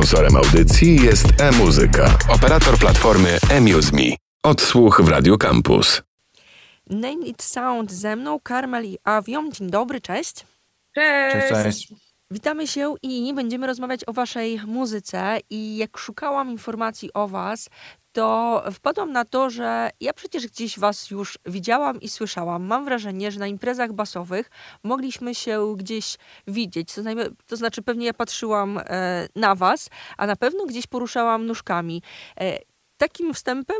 Sponsorem audycji jest e-muzyka, operator platformy eMuseMe. Odsłuch w Radio Campus. Name It Sound ze mną, Karmel i Avion. Dzień dobry, cześć. Cześć. Cześć, cześć. Witamy się i będziemy rozmawiać o waszej muzyce i jak szukałam informacji o was, to wpadłam na to, że ja przecież gdzieś was już widziałam i słyszałam. Mam wrażenie, że na imprezach basowych mogliśmy się gdzieś widzieć. To, to znaczy pewnie ja patrzyłam e, na was, a na pewno gdzieś poruszałam nóżkami. E, Takim wstępem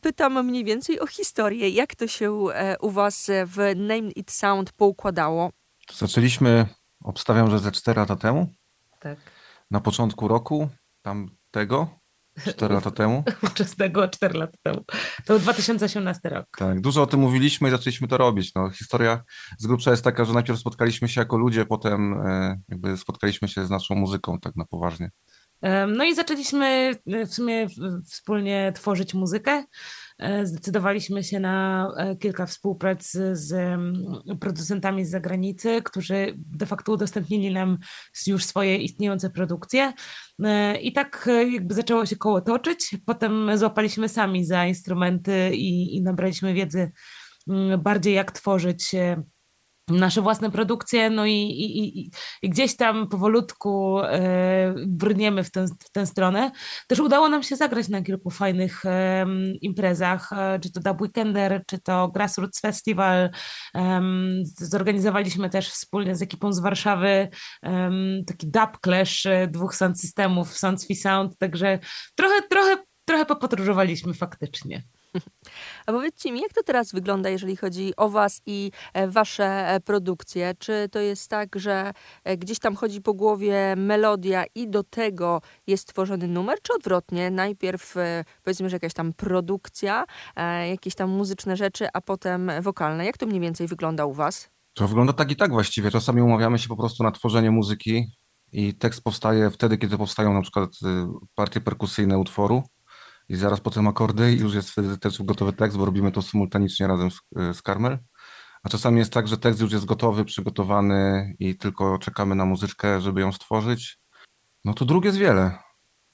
pytam mniej więcej o historię. Jak to się e, u was w Name It Sound poukładało? Zaczęliśmy, obstawiam, że ze 4 lata temu, Tak. na początku roku, tam tego, 4 lata temu. Wczesnego 4 lata temu. To był 2018 rok. Tak, dużo o tym mówiliśmy i zaczęliśmy to robić. No, historia z grubsza jest taka, że najpierw spotkaliśmy się jako ludzie, potem e, jakby spotkaliśmy się z naszą muzyką tak na poważnie. No i zaczęliśmy e, w sumie wspólnie tworzyć muzykę. E, Zdecydowaliśmy się na e, kilka współprac z producentami z zagranicy, którzy de facto udostępnili nam już swoje istniejące produkcje. I tak jakby zaczęło się koło toczyć. Potem złapaliśmy sami za instrumenty i, i nabraliśmy wiedzy mm, bardziej jak tworzyć nasze własne produkcje, no i, i, i, i gdzieś tam powolutku e, brniemy w tę, w tę stronę. Też udało nam się zagrać na kilku fajnych em, imprezach, e, czy to Dub Weekender, czy to Grassroots Festival. Zorganizowaliśmy też wspólnie z ekipą z Warszawy taki dub clash e, dwóch sound systemów, Sounds Sound, także trochę, trochę, trochę popodróżowaliśmy faktycznie. A powiedzcie mi, jak to teraz wygląda, jeżeli chodzi o Was i e, Wasze e, produkcje? Czy to jest tak, że e, gdzieś tam chodzi po głowie melodia i do tego jest tworzony numer, czy odwrotnie? Najpierw powiedzmy, że jakaś tam produkcja, jakieś tam muzyczne rzeczy, a potem wokalne. Jak to mniej więcej wygląda u Was? To wygląda tak i tak właściwie. Czasami umawiamy się po prostu na tworzenie muzyki i tekst powstaje wtedy, kiedy powstają na przykład y, partie perkusyjne utworu i zaraz potem akordy i już jest wtedy też gotowy tekst, bo robimy to symultanicznie razem z, y, z Karmel. A czasami jest tak, że tekst już jest gotowy, przygotowany i tylko czekamy na muzyczkę, żeby ją stworzyć. No to dróg jest wiele.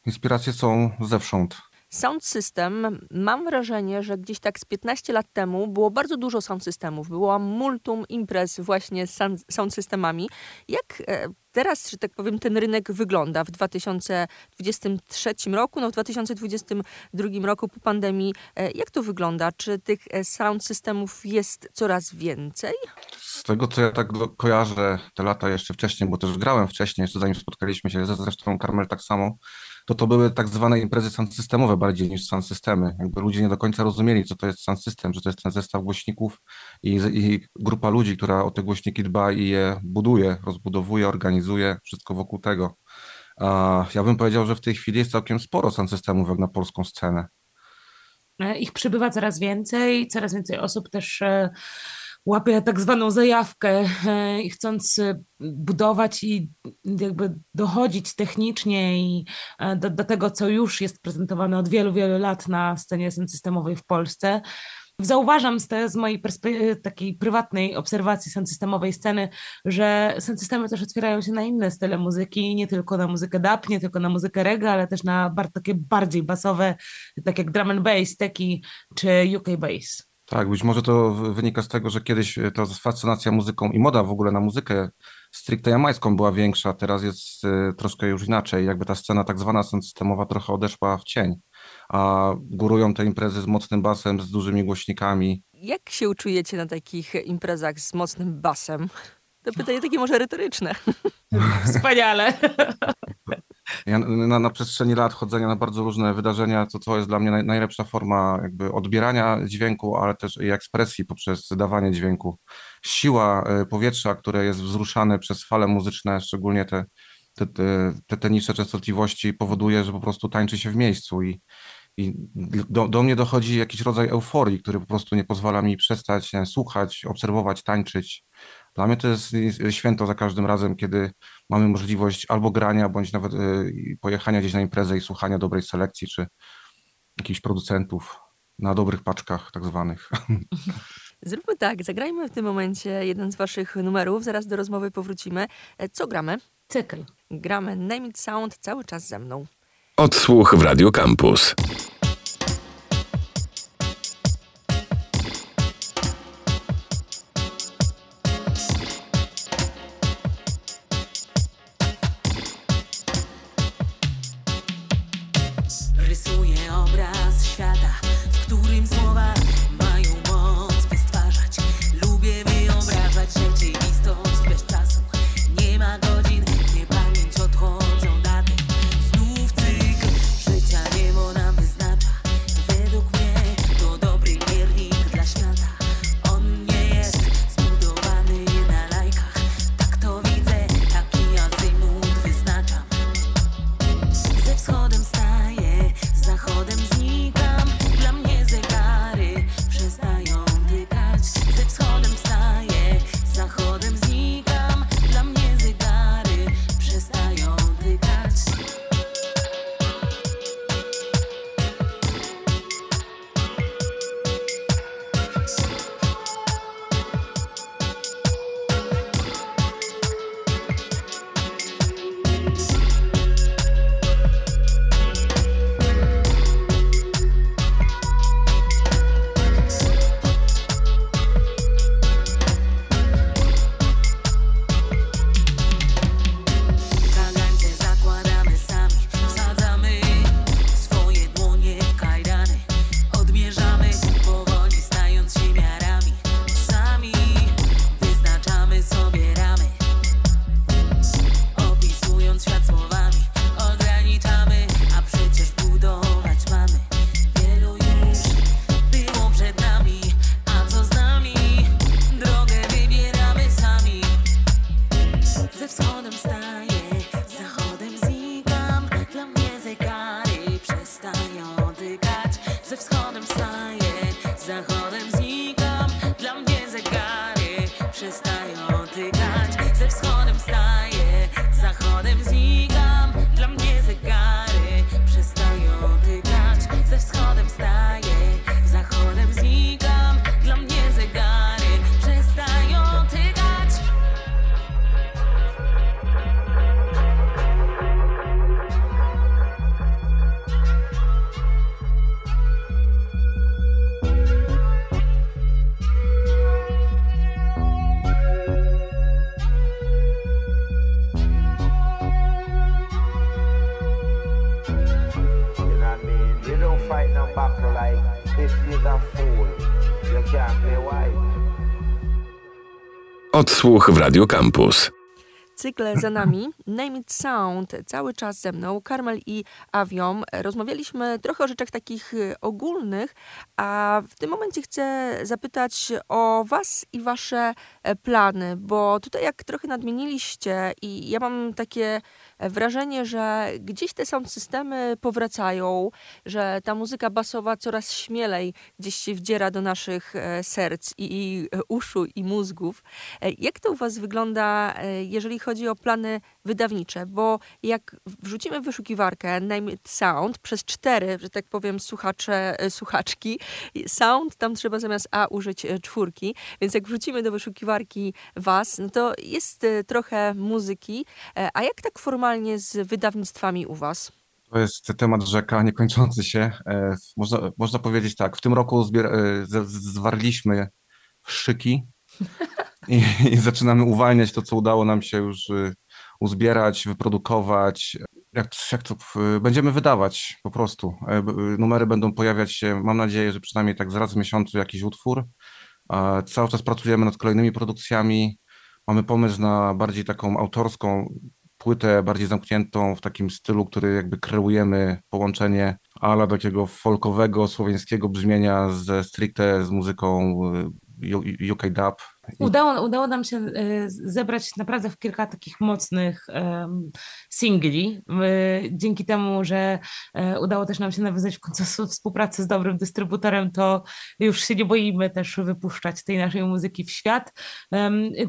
Inspiracje są zewsząd. Sound system, mam wrażenie, że gdzieś tak z 15 lat temu było bardzo dużo sound systemów. Było multum imprez właśnie z sound- sound systemami. Jak e, teraz, że tak powiem, ten rynek wygląda w 2023 roku, no w 2022 roku po pandemii? E, jak to wygląda? Czy tych e, sound systemów jest coraz więcej? Z tego, co ja tak kojarzę te lata jeszcze wcześniej, bo też grałem wcześniej, jeszcze zanim spotkaliśmy się, zresztą Karmel tak samo, to to były tak zwane imprezy sound systemowe bardziej niż sound systemy. Jakby ludzie nie do końca rozumieli, co to jest sound system, że to jest ten zestaw głośników i, i grupa ludzi, która o te głośniki dba i je buduje, rozbudowuje, organizuje, wszystko wokół tego. Ja bym powiedział, że w tej chwili jest całkiem sporo sound systemów jak na polską scenę. E, Ich przybywa coraz więcej, coraz więcej osób też e, łapie tak zwaną zajawkę e, i chcąc e, budować i jakby dochodzić technicznie i e, do, do tego, co już jest prezentowane od wielu, wielu lat na scenie systemowej w Polsce. Zauważam z, te, z mojej takiej prywatnej obserwacji sound systemowej sceny, że sound systemy też otwierają się na inne style muzyki, nie tylko na muzykę dub, nie tylko na muzykę reggae, ale też na bar- takie bardziej basowe, tak jak drum and bass, teki czy UK bass. Tak, być może to wynika z tego, że kiedyś e, ta fascynacja muzyką i moda w ogóle na muzykę stricte jamańską była większa, teraz jest e, troszkę już inaczej. Jakby ta scena tak zwana systemowa trochę odeszła w cień, a górują te imprezy z mocnym basem, z dużymi głośnikami. Jak się czujecie na takich imprezach z mocnym basem? To pytanie takie może retoryczne. Wspaniale. Ja na, na przestrzeni lat chodzenia na bardzo różne wydarzenia, to to jest dla mnie naj, najlepsza forma jakby odbierania dźwięku, ale też i ekspresji poprzez dawanie dźwięku. Siła e, powietrza, które jest wzruszane przez fale muzyczne, szczególnie te, te, te, te, niższe częstotliwości, powoduje, że po prostu tańczy się w miejscu i, i do, do mnie dochodzi jakiś rodzaj euforii, który po prostu nie pozwala mi przestać słuchać, obserwować, tańczyć. Dla mnie to jest święto za każdym razem, kiedy mamy możliwość albo grania, bądź nawet y, pojechania gdzieś na imprezę i słuchania dobrej selekcji, czy jakichś producentów na dobrych paczkach tak zwanych. Zróbmy tak, zagrajmy w tym momencie jeden z waszych numerów, zaraz do rozmowy powrócimy. E, Co gramy? cykl. Gramy Name It Sound cały czas ze mną. Odsłuch w Radio Campus. Odsłuch w Radio Campus. Cykle za nami. Name It Sound cały czas ze mną, Karmel i Aviom. Rozmawialiśmy trochę o rzeczach takich y, ogólnych, a w tym momencie chcę zapytać o Was i Wasze plany, bo tutaj jak trochę nadmieniliście i ja mam takie wrażenie, że gdzieś te sound systemy powracają, że ta muzyka basowa coraz śmielej gdzieś się wdziera do naszych e, serc i, i e, uszu i mózgów. E, jak to u Was wygląda, jeżeli chodzi o plany wydawnicze? Bo jak wrzucimy w wyszukiwarkę Name It Sound przez cztery, że tak powiem, słuchacze, słuchaczki, sound, tam trzeba zamiast A użyć czwórki, więc jak wrzucimy do wyszukiwarki Was, no to jest trochę muzyki, a jak tak formalnie z wydawnictwami u Was? To jest temat rzeka niekończący się. E, można, można powiedzieć tak, w tym roku zbier- e, zwarliśmy szyki i, i, zaczynamy uwalniać to, co udało nam się już e, uzbierać, wyprodukować. Jak, jak to będziemy wydawać po prostu. Numery będą pojawiać się, mam nadzieję, że przynajmniej tak z raz w miesiącu jakiś utwór. Cały czas pracujemy nad kolejnymi produkcjami. Mamy pomysł na bardziej taką autorską płytę bardziej zamkniętą w takim stylu, który jakby kreujemy połączenie ala takiego folkowego, słowiańskiego brzmienia ze stricte z muzyką UK Dub. Udało, udało nam się e, zebrać naprawdę w kilka takich mocnych singli. Dzięki temu, że e, udało też nam się nawiązać w końcu współpracę z dobrym dystrybutorem, to już się nie boimy też wypuszczać tej naszej muzyki w świat.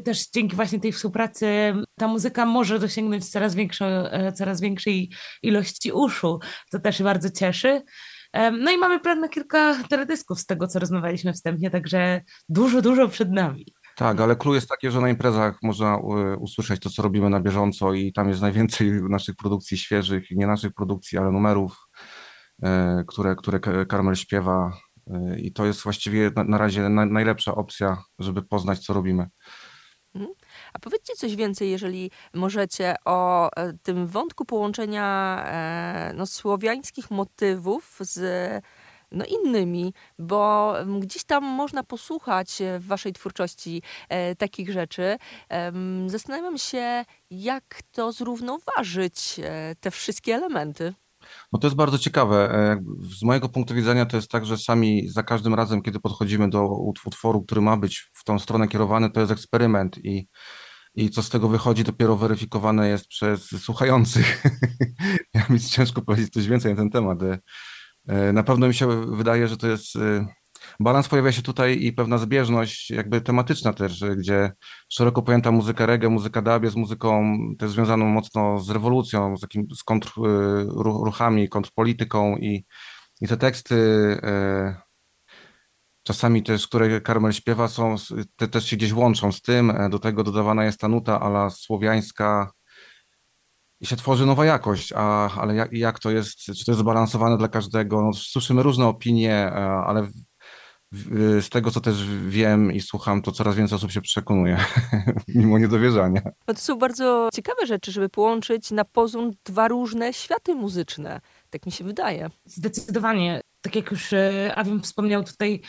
Też dzięki właśnie tej współpracy ta muzyka może dosięgnąć coraz, większą, e, coraz większej ilości uszu. To też bardzo cieszy. No i mamy plan na kilka teledysków z tego, co rozmawialiśmy wstępnie, także dużo, dużo przed nami. Tak, ale clue jest takie, że na imprezach można usłyszeć to, co robimy na bieżąco i tam jest najwięcej naszych produkcji świeżych, nie naszych produkcji, ale numerów, e, które, które Karmel śpiewa e, i to jest właściwie na, razie na, najlepsza opcja, żeby poznać, co robimy. A powiedzcie coś więcej, jeżeli możecie, o e, tym wątku połączenia no, słowiańskich motywów z no innymi, bo gdzieś tam można posłuchać e, w waszej twórczości e, takich rzeczy. E, zastanawiam się, jak to zrównoważyć, e, te wszystkie elementy. No to jest bardzo ciekawe. E, z mojego punktu widzenia to jest tak, że sami za każdym razem, kiedy podchodzimy do utworu, który ma być w tą stronę kierowany, to jest eksperyment i i co z tego wychodzi, dopiero weryfikowane jest przez słuchających. ja mi ciężko powiedzieć coś więcej na ten temat. E, na pewno mi się wydaje, że to jest e, balans pojawia się tutaj i pewna zbieżność jakby tematyczna też, gdzie szeroko pojęta muzyka reggae, muzyka dub jest muzyką też związaną mocno z rewolucją, z, takim, z kontrruchami, e, kontrpolityką i, i te teksty czasami też, które Karmel śpiewa są, te też się gdzieś łączą z tym, do tego dodawana jest ta nuta ala słowiańska, i się tworzy nowa jakość, a, ale jak, jak to jest, czy to jest zbalansowane dla każdego? No, słyszymy różne opinie, e, ale w, w, z tego, co też wiem i słucham, to coraz więcej osób się przekonuje, mimo niedowierzania. No to są bardzo ciekawe rzeczy, żeby połączyć na pozór dwa różne światy muzyczne. Tak mi się wydaje. Zdecydowanie. Tak jak już e, Awim wspomniał tutaj,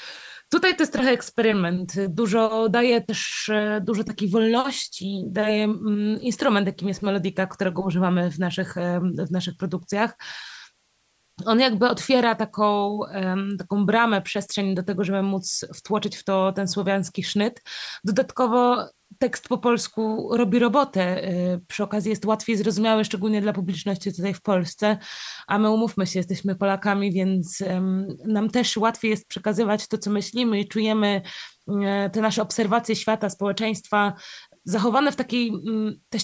Tutaj to jest trochę eksperyment. Dużo daje też e, dużo takiej wolności, daje mm, instrument, jakim jest melodika, którego używamy w naszych, w naszych produkcjach. On jakby otwiera taką, taką bramę, przestrzeń do tego, żeby móc wtłoczyć w to ten słowiański sznyt. Dodatkowo tekst po polsku robi robotę. Y, przy okazji jest łatwiej zrozumiały, szczególnie dla publiczności tutaj w Polsce, a my umówmy się, jesteśmy Polakami, więc nam też łatwiej jest przekazywać to, co myślimy i czujemy e, te nasze obserwacje świata, społeczeństwa, zachowane w takiej mm, też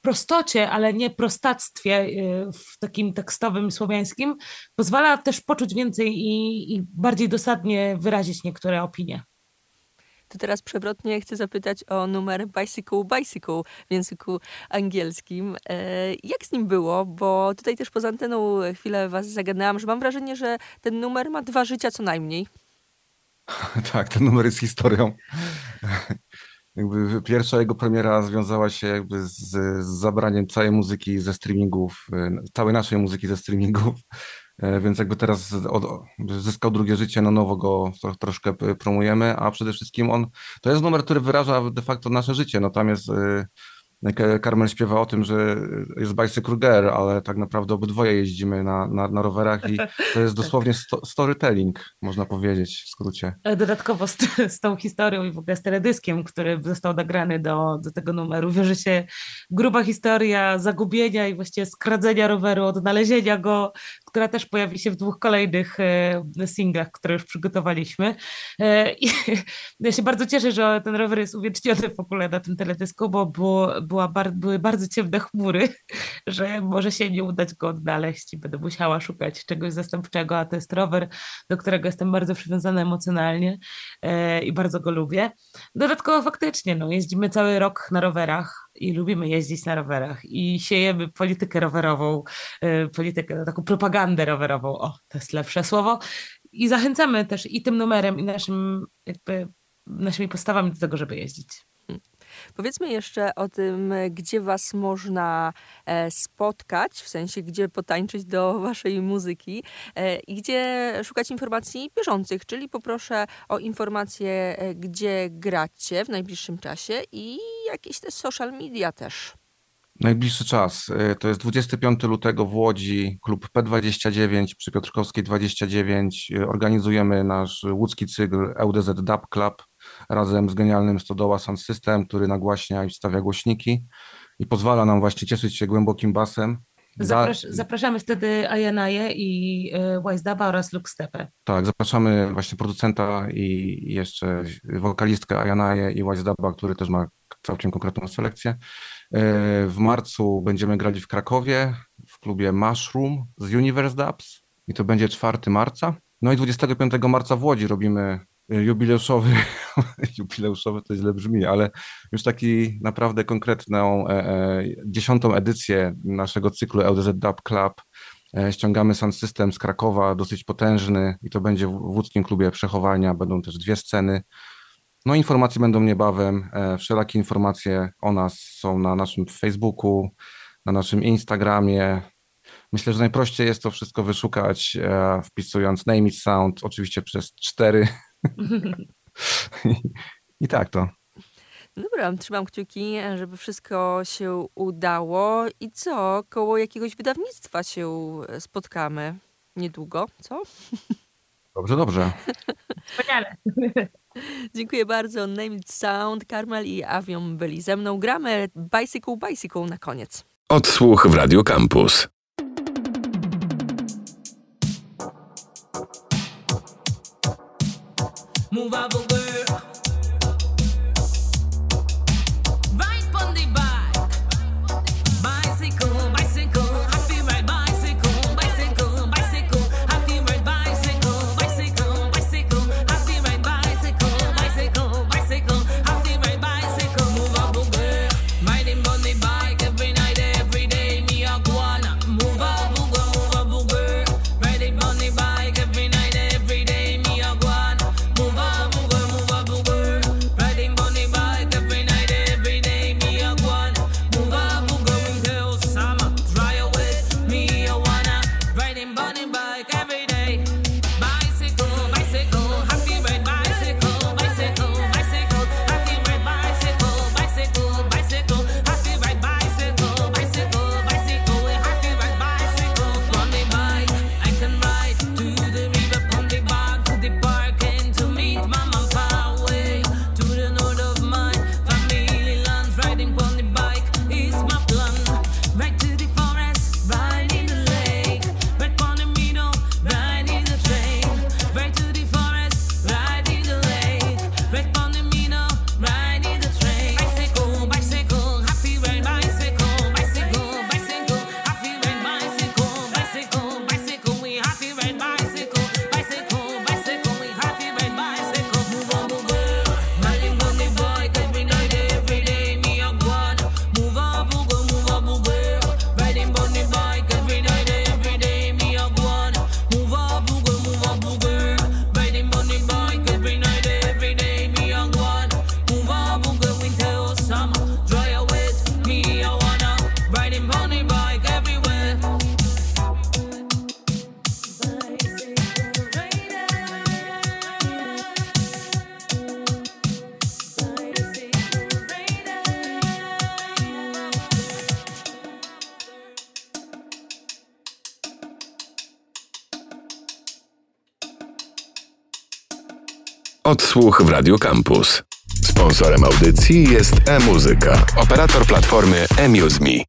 prostocie, ale nie prostactwie y, w takim tekstowym słowiańskim, pozwala też poczuć więcej i, i bardziej dosadnie wyrazić niektóre opinie. To teraz przewrotnie chcę zapytać o numer Bicycle Bicycle w języku angielskim. E, jak z nim było? Bo tutaj też poza anteną chwilę was zagadnęłam, że mam wrażenie, że ten numer ma dwa życia co najmniej. tak, ten numer jest historią. Jakby pierwsza jego premiera związała się jakby z, z zabraniem całej muzyki ze streamingów, e, całej naszej muzyki ze streamingów. E, więc jakby teraz od, zyskał drugie życie, na nowo go troszkę promujemy, a przede wszystkim on, to jest numer, który wyraża de facto nasze życie, no tam jest Carmel śpiewa o tym, że jest Bicycle Girl, ale tak naprawdę obydwoje jeździmy na, na, na rowerach i to jest dosłownie sto, storytelling, można powiedzieć w skrócie. E, dodatkowo z, z, tą historią i w ogóle z teledyskiem, który został nagrany do, do tego numeru, wiąże się gruba historia zagubienia i właściwie skradzenia roweru, odnalezienia go, która też pojawi się w dwóch kolejnych e, singlach, które już przygotowaliśmy. E, I ja się bardzo cieszę, że ten rower jest uwieczniony w ogóle na tym teledysku, bo było była bar były bardzo ciemne chmury, że może się nie udać go odnaleźć i będę musiała szukać czegoś zastępczego, a to jest rower, do którego jestem bardzo przywiązana emocjonalnie e, i bardzo go lubię. Dodatkowo faktycznie, no, jeździmy cały rok na rowerach i lubimy jeździć na rowerach. I siejemy politykę rowerową, e, politykę, taką propagandę rowerową, o, to jest lepsze słowo, i zachęcamy też i tym numerem, i naszym jakby naszymi postawami do tego, żeby jeździć. Powiedzmy jeszcze o tym, gdzie was można e, spotkać, w sensie gdzie potańczyć do waszej muzyki e, i gdzie szukać informacji bieżących, czyli poproszę o informacje, e, gdzie gracie w najbliższym czasie i jakieś te social media też. Najbliższy czas to jest 25 lutego w Łodzi, klub P29 przy Piotrkowskiej 29. Organizujemy nasz łódzki cykl LDZ Dub Club razem z genialnym Stodoła Sound System, który nagłaśnia i wstawia głośniki i pozwala nam właśnie cieszyć się głębokim basem. Zaprasz, zapraszamy wtedy Ayanaje i y, Wisedaba oraz Luxstepę. Tak, zapraszamy właśnie producenta i jeszcze wokalistkę Ayanaje i Wisedaba, który też ma całkiem konkretną selekcję. Y, w marcu będziemy grali w Krakowie w klubie Mushroom z Universe Dubs i to będzie 4 marca. No i 25 marca w Łodzi robimy jubileuszowy, jubileuszowy to źle brzmi, ale już taki naprawdę konkretną e, e, dziesiątą edycję naszego cyklu LDZ Dub Club Ściągamy Sound System z Krakowa, dosyć potężny i to będzie w łódzkim klubie przechowania. Będą też dwie sceny. No informacje będą niebawem. Wszelakie informacje o nas są na naszym Facebooku, na naszym Instagramie. Myślę, że najprościej jest to wszystko wyszukać wpisując Name It Sound, oczywiście przez cztery I, tak to. No dobra, trzymam kciuki, żeby wszystko się udało. I co? Koło jakiegoś wydawnictwa się e, spotkamy niedługo, co? Dobrze, dobrze. Wspaniale. Dziękuję bardzo. Named Sound, Karmel i Avion byli ze mną. Gramy Bicycle Bicycle na koniec. Odsłuch w Radio Campus. Move up, girl. słuch w Radio Campus. Sponsorem audycji jest e-muzyka, operator platformy eMuseMe.